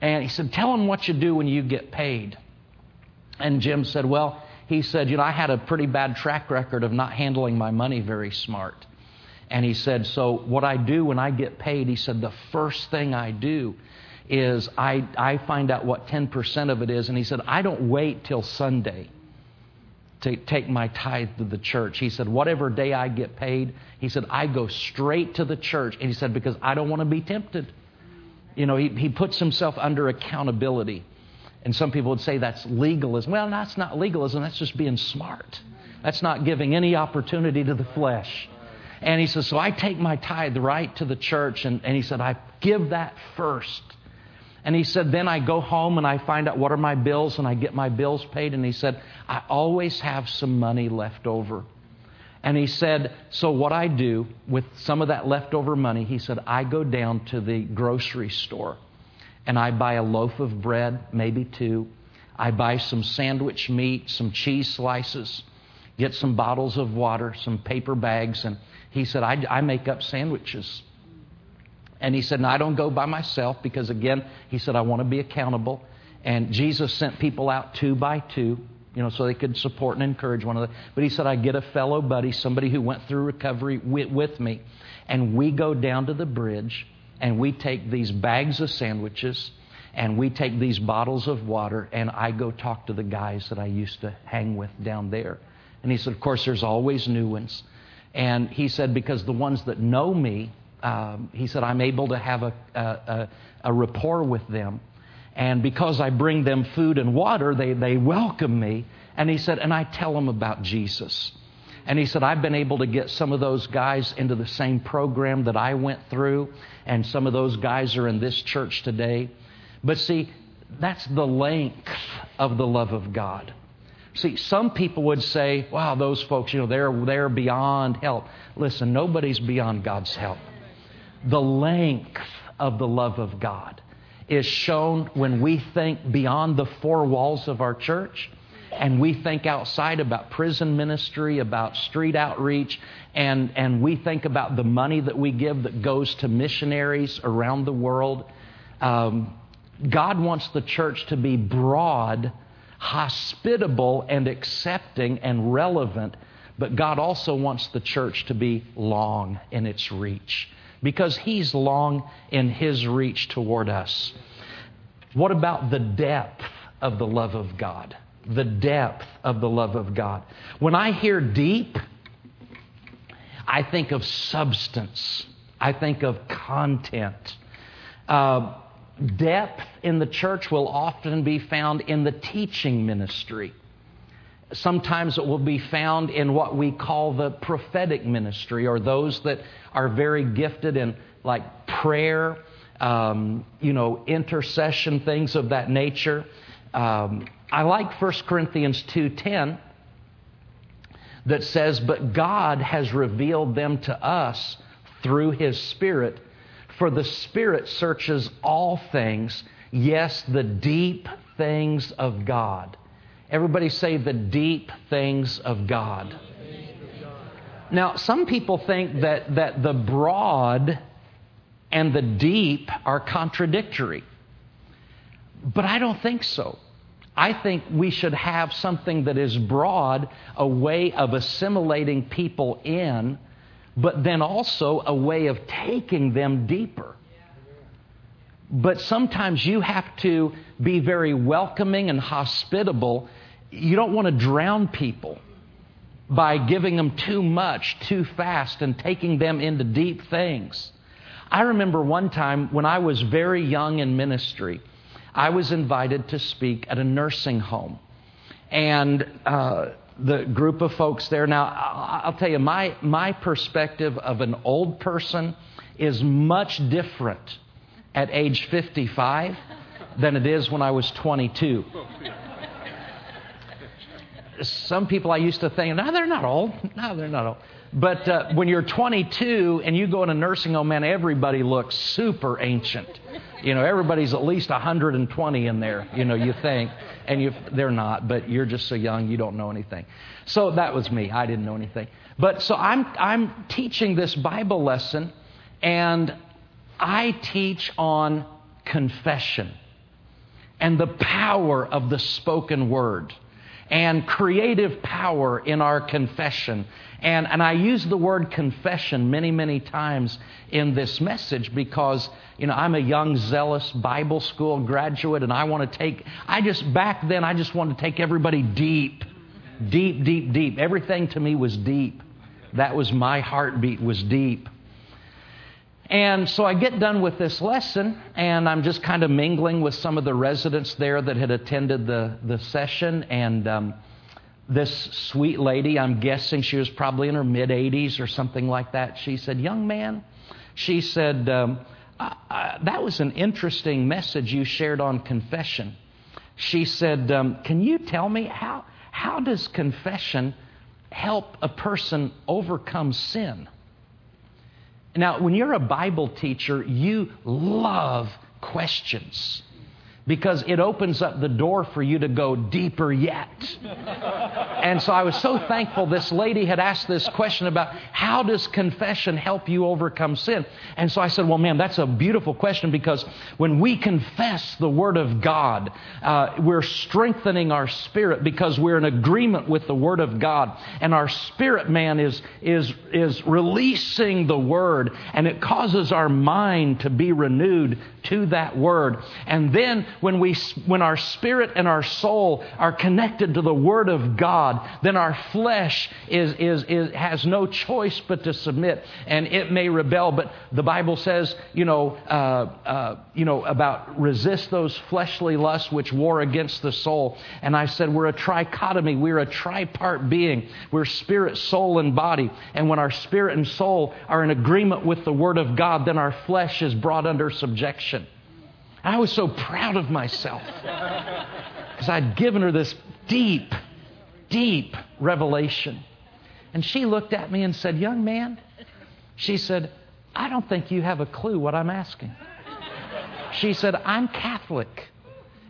A: And he said, Tell him what you do when you get paid. And Jim said, Well, he said, You know, I had a pretty bad track record of not handling my money very smart. And he said, So what I do when I get paid, he said, the first thing I do is I, I find out what 10% of it is. And he said, I don't wait till Sunday to take my tithe to the church. He said, whatever day I get paid, he said, I go straight to the church. And he said, because I don't want to be tempted. You know, he, he puts himself under accountability. And some people would say that's legalism. Well, that's not legalism, that's just being smart. That's not giving any opportunity to the flesh. And he says, So I take my tithe right to the church, and, and he said, I give that first. And he said, Then I go home and I find out what are my bills and I get my bills paid. And he said, I always have some money left over. And he said, So what I do with some of that leftover money, he said, I go down to the grocery store and I buy a loaf of bread, maybe two. I buy some sandwich meat, some cheese slices, get some bottles of water, some paper bags. And he said, I, I make up sandwiches. And he said, No, I don't go by myself because, again, he said, I want to be accountable. And Jesus sent people out two by two, you know, so they could support and encourage one another. But he said, I get a fellow buddy, somebody who went through recovery with, with me, and we go down to the bridge and we take these bags of sandwiches and we take these bottles of water, and I go talk to the guys that I used to hang with down there. And he said, Of course, there's always new ones. And he said, Because the ones that know me, um, he said, I'm able to have a, a, a rapport with them. And because I bring them food and water, they, they welcome me. And he said, And I tell them about Jesus. And he said, I've been able to get some of those guys into the same program that I went through, and some of those guys are in this church today. But see, that's the length of the love of God. See, some people would say, wow, those folks, you know, they're, they're beyond help. Listen, nobody's beyond God's help. The length of the love of God is shown when we think beyond the four walls of our church and we think outside about prison ministry, about street outreach, and, and we think about the money that we give that goes to missionaries around the world. Um, God wants the church to be broad, hospitable, and accepting and relevant, but God also wants the church to be long in its reach because He's long in His reach toward us. What about the depth of the love of God? the depth of the love of God. When I hear deep, I think of substance, I think of content. Uh, depth in the church will often be found in the teaching ministry. Sometimes it will be found in what we call the prophetic ministry, or those that are very gifted in like prayer, um, you know, intercession, things of that nature. Um, I like 1 Corinthians 2:10 that says, "But God has revealed them to us through his Spirit, for the Spirit searches all things, yes, the deep things of God." Everybody say the deep things of God. Now, some people think that, that the broad and the deep are contradictory. But I don't think so. I think we should have something that is broad, a way of assimilating people in, but then also a way of taking them deeper. But sometimes you have to be very welcoming and hospitable. You don't want to drown people by giving them too much too fast and taking them into deep things. I remember one time when I was very young in ministry, I was invited to speak at a nursing home. And uh, the group of folks there, now, I'll tell you, my, my perspective of an old person is much different at age 55 than it is when I was 22. Some people I used to think, no, they're not old. No, they're not old. But uh, when you're 22 and you go in a nursing home, man, everybody looks super ancient. You know, everybody's at least 120 in there, you know, you think. And you, they're not, but you're just so young, you don't know anything. So that was me. I didn't know anything. But so I'm, I'm teaching this Bible lesson, and I teach on confession and the power of the spoken word and creative power in our confession. And, and I use the word confession many, many times in this message because, you know, I'm a young, zealous Bible school graduate and I want to take, I just, back then, I just wanted to take everybody deep, deep, deep, deep. Everything to me was deep. That was my heartbeat, was deep. And so I get done with this lesson, and I'm just kind of mingling with some of the residents there that had attended the, the session. And um, this sweet lady, I'm guessing she was probably in her mid 80s or something like that, she said, Young man, she said, um, I, I, That was an interesting message you shared on confession. She said, um, Can you tell me how, how does confession help a person overcome sin? Now, when you're a Bible teacher, you love questions because it opens up the door for you to go deeper yet. and so I was so thankful this lady had asked this question about how does confession help you overcome sin? And so I said, well, man, that's a beautiful question because when we confess the Word of God, uh, we're strengthening our spirit because we're in agreement with the Word of God. And our spirit man is, is, is releasing the Word and it causes our mind to be renewed to that Word. And then when, we, when our spirit and our soul are connected to the Word of God, then our flesh is, is, is, has no choice but to submit, and it may rebel. But the Bible says, you know, uh, uh, you know, about resist those fleshly lusts which war against the soul. And I said, we're a trichotomy. We're a tripart being. We're spirit, soul, and body. And when our spirit and soul are in agreement with the Word of God, then our flesh is brought under subjection. I was so proud of myself because I'd given her this deep, deep revelation. And she looked at me and said, Young man, she said, I don't think you have a clue what I'm asking. She said, I'm Catholic.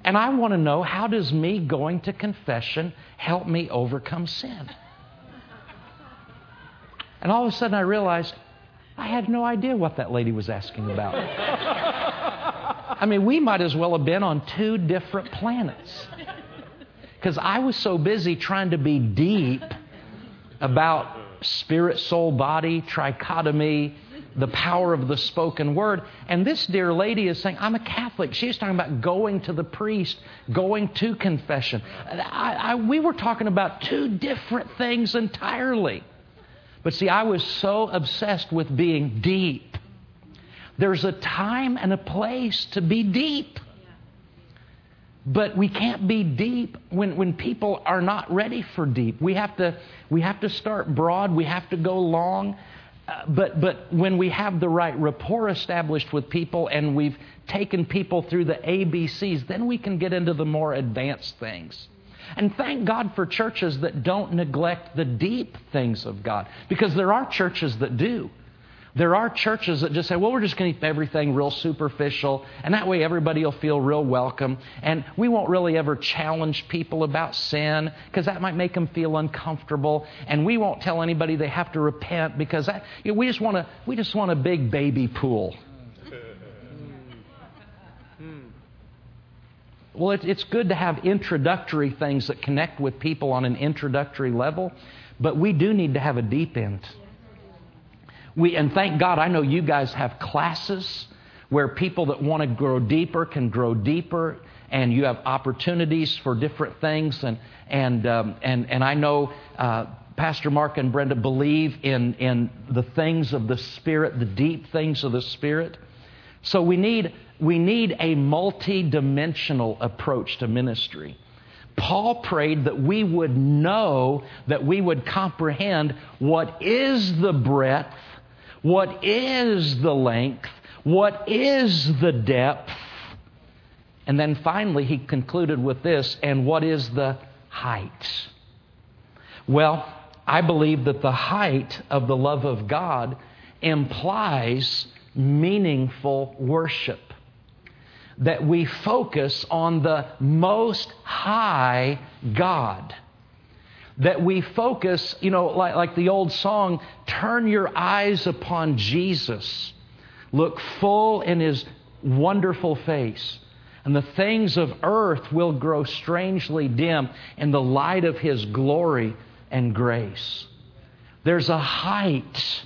A: And I want to know how does me going to confession help me overcome sin? And all of a sudden I realized I had no idea what that lady was asking about. I mean, we might as well have been on two different planets. Because I was so busy trying to be deep about spirit, soul, body, trichotomy, the power of the spoken word. And this dear lady is saying, I'm a Catholic. She's talking about going to the priest, going to confession. I, I, we were talking about two different things entirely. But see, I was so obsessed with being deep. There's a time and a place to be deep. But we can't be deep when, when people are not ready for deep. We have to, we have to start broad, we have to go long. Uh, but, but when we have the right rapport established with people and we've taken people through the ABCs, then we can get into the more advanced things. And thank God for churches that don't neglect the deep things of God, because there are churches that do. There are churches that just say, well, we're just going to keep everything real superficial, and that way everybody will feel real welcome. And we won't really ever challenge people about sin because that might make them feel uncomfortable. And we won't tell anybody they have to repent because that, you know, we, just want a, we just want a big baby pool. Well, it, it's good to have introductory things that connect with people on an introductory level, but we do need to have a deep end. We, and thank God, I know you guys have classes where people that want to grow deeper can grow deeper, and you have opportunities for different things. And, and, um, and, and I know uh, Pastor Mark and Brenda believe in, in the things of the Spirit, the deep things of the Spirit. So we need we need a multi-dimensional approach to ministry. Paul prayed that we would know, that we would comprehend what is the breadth, what is the length, what is the depth. And then finally, he concluded with this and what is the height? Well, I believe that the height of the love of God implies meaningful worship that we focus on the most high God. That we focus, you know, like, like the old song, turn your eyes upon Jesus. Look full in his wonderful face. And the things of earth will grow strangely dim in the light of his glory and grace. There's a height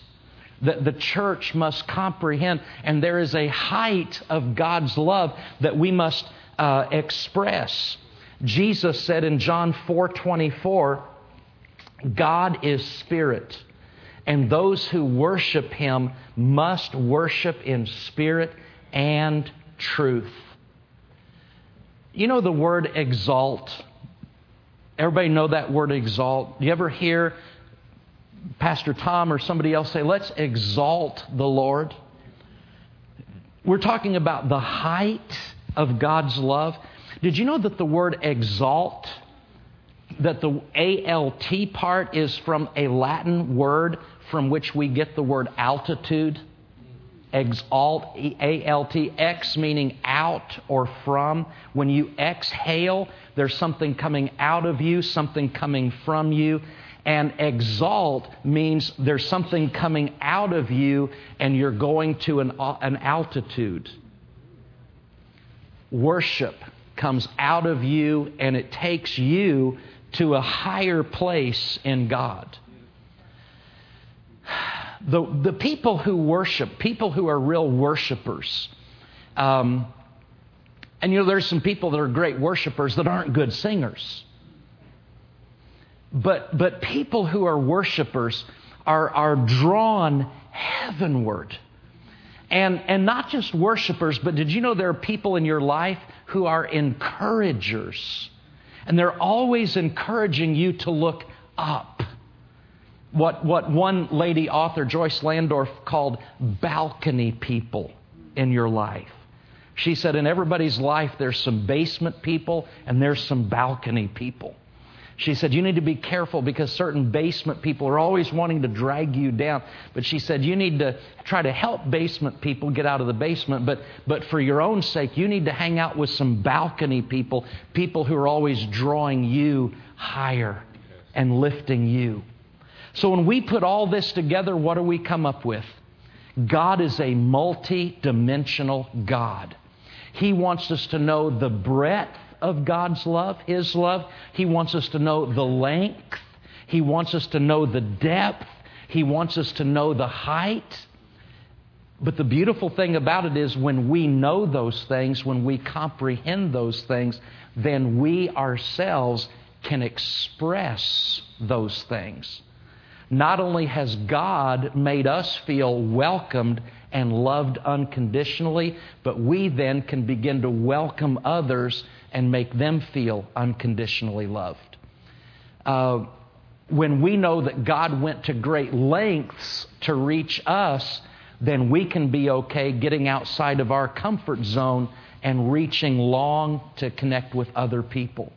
A: that the church must comprehend. And there is a height of God's love that we must uh, express. Jesus said in John 4 24, God is spirit, and those who worship him must worship in spirit and truth. You know the word exalt? Everybody know that word exalt? You ever hear Pastor Tom or somebody else say, let's exalt the Lord. We're talking about the height of God's love. Did you know that the word exalt, that the ALT part is from a Latin word from which we get the word altitude? Exalt, A L T, X meaning out or from. When you exhale, there's something coming out of you, something coming from you. And exalt means there's something coming out of you and you're going to an, an altitude. Worship comes out of you and it takes you to a higher place in God. The, the people who worship, people who are real worshipers, um, and you know, there's some people that are great worshipers that aren't good singers. But, but people who are worshipers are, are drawn heavenward. And, and not just worshipers, but did you know there are people in your life who are encouragers? And they're always encouraging you to look up. What, what one lady author, Joyce Landorf, called balcony people in your life. She said, in everybody's life, there's some basement people and there's some balcony people. She said, You need to be careful because certain basement people are always wanting to drag you down. But she said, You need to try to help basement people get out of the basement. But, but for your own sake, you need to hang out with some balcony people, people who are always drawing you higher and lifting you. So when we put all this together, what do we come up with? God is a multi dimensional God. He wants us to know the breadth of God's love, His love. He wants us to know the length. He wants us to know the depth. He wants us to know the height. But the beautiful thing about it is when we know those things, when we comprehend those things, then we ourselves can express those things. Not only has God made us feel welcomed and loved unconditionally, but we then can begin to welcome others and make them feel unconditionally loved. Uh, when we know that God went to great lengths to reach us, then we can be okay getting outside of our comfort zone and reaching long to connect with other people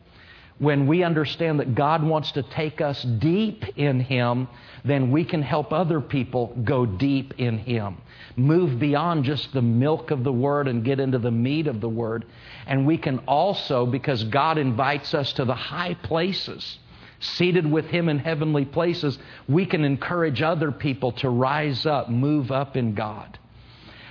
A: when we understand that God wants to take us deep in Him, then we can help other people go deep in Him. Move beyond just the milk of the Word and get into the meat of the Word. And we can also, because God invites us to the high places, seated with Him in heavenly places, we can encourage other people to rise up, move up in God.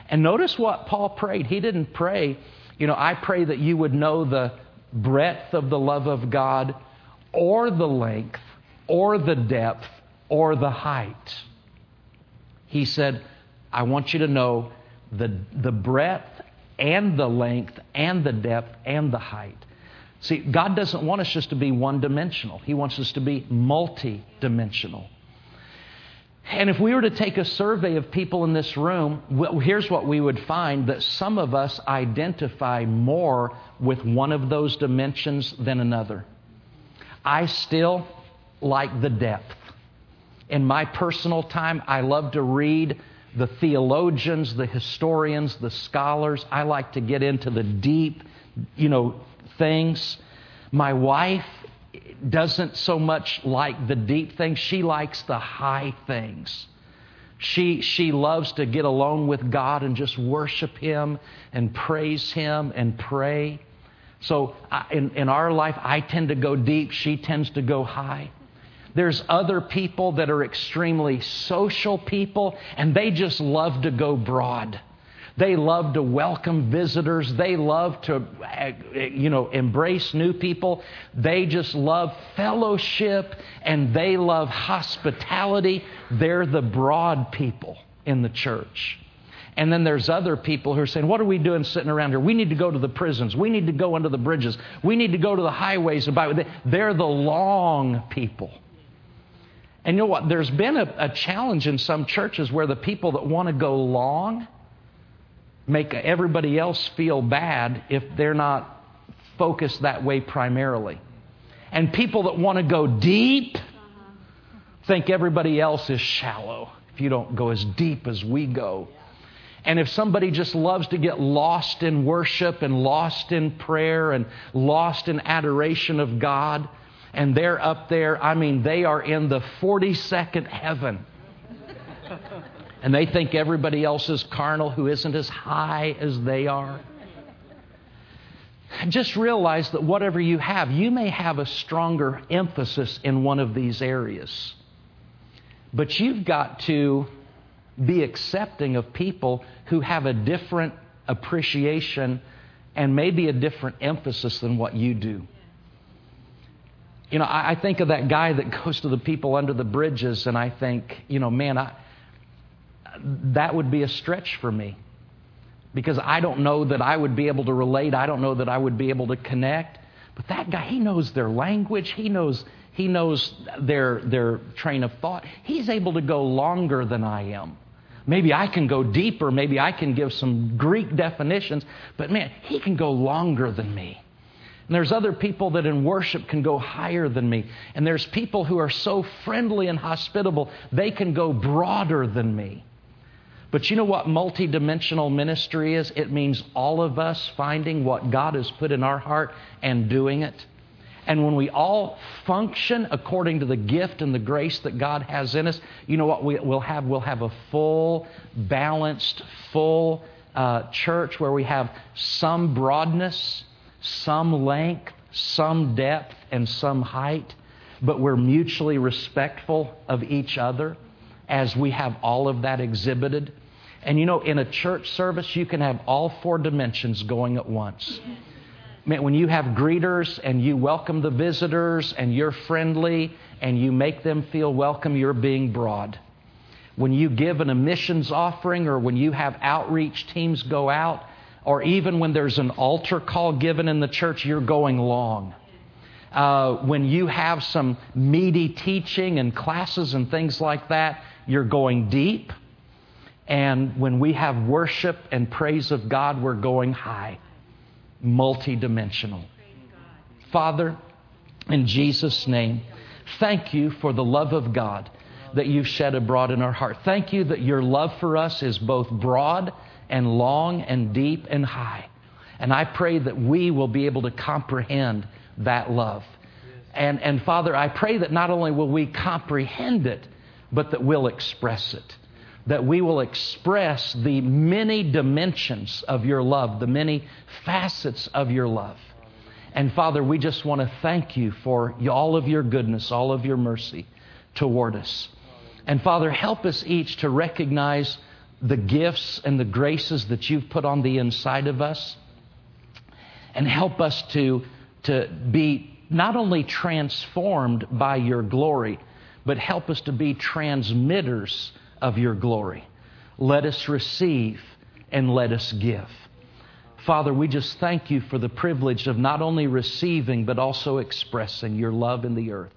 A: And notice what Paul prayed. He didn't pray, you know, I pray that you would know the breadth of the love of God, or the length, or the depth, or the height. He said, I want you to know the, the breadth and the length and the depth and the height. See, God doesn't want us just to be one dimensional, He wants us to be multi dimensional. And if we were to take a survey of people in this room, well, here's what we would find that some of us identify more with one of those dimensions than another. I still like the depth. In my personal time, I love to read the theologians, the historians, the scholars. I like to get into the deep, you know, things. My wife doesn't so much like the deep things, she likes the high things. She, she loves to get alone with God and just worship Him and praise Him and pray. So I, in, in our life, I tend to go deep, she tends to go high. There's other people that are extremely social people, and they just love to go broad. They love to welcome visitors. They love to, you know, embrace new people. They just love fellowship and they love hospitality. They're the broad people in the church. And then there's other people who are saying, What are we doing sitting around here? We need to go to the prisons. We need to go under the bridges. We need to go to the highways. They're the long people. And you know what? There's been a, a challenge in some churches where the people that want to go long make everybody else feel bad if they're not focused that way primarily. And people that want to go deep think everybody else is shallow if you don't go as deep as we go. And if somebody just loves to get lost in worship and lost in prayer and lost in adoration of God, and they're up there, I mean, they are in the 42nd heaven and they think everybody else is carnal who isn't as high as they are. Just realize that whatever you have, you may have a stronger emphasis in one of these areas. But you've got to be accepting of people who have a different appreciation and maybe a different emphasis than what you do. You know, I, think of that guy that goes to the people under the bridges, and I think, you know, man, I, that would be a stretch for me because I don't know that I would be able to relate. I don't know that I would be able to connect. But that guy, he knows their language. He knows, he knows their, their train of thought. He's able to go longer than I am. Maybe I can go deeper. Maybe I can give some Greek definitions. But man, he can go longer than me. And there's other people that in worship can go higher than me. And there's people who are so friendly and hospitable, they can go broader than me. But you know what multidimensional ministry is? It means all of us finding what God has put in our heart and doing it. And when we all function according to the gift and the grace that God has in us, you know what we, will have? We'll have a full, balanced, full uh, church where we have some broadness, some length, some depth, and some height, but we're mutually respectful of each other as we have all of that exhibited. And you know, in a church service, you can have all four dimensions going at once. Man, when you have greeters and you welcome the visitors and you're friendly and you make them feel welcome, you're being broad. When you give a missions offering or when you have outreach teams go out, or even when there's an altar call given in the church, you're going long. Uh, when you have some meaty teaching and classes and things like that, you're going deep. And when we have worship and praise of God, we're going high, multidimensional. Father, in Jesus' name, thank you for the love of God that you've shed abroad in our heart. Thank you that your love for us is both broad and long and deep and high. And I pray that we will be able to comprehend that love. And, and Father, I pray that not only will we comprehend it, but that we'll express it that we will express the many dimensions of your love, the many facets of your love. And Father, we just want to thank you for all of your goodness, all of your mercy toward us. And Father, help us each to recognize the gifts and the graces that you've put on the inside of us. And help us to, to be not only transformed by your glory, but help us to be transmitters of your glory. Let us receive and let us give. Father, we just thank you for the privilege of not only receiving, but also expressing your love in the earth.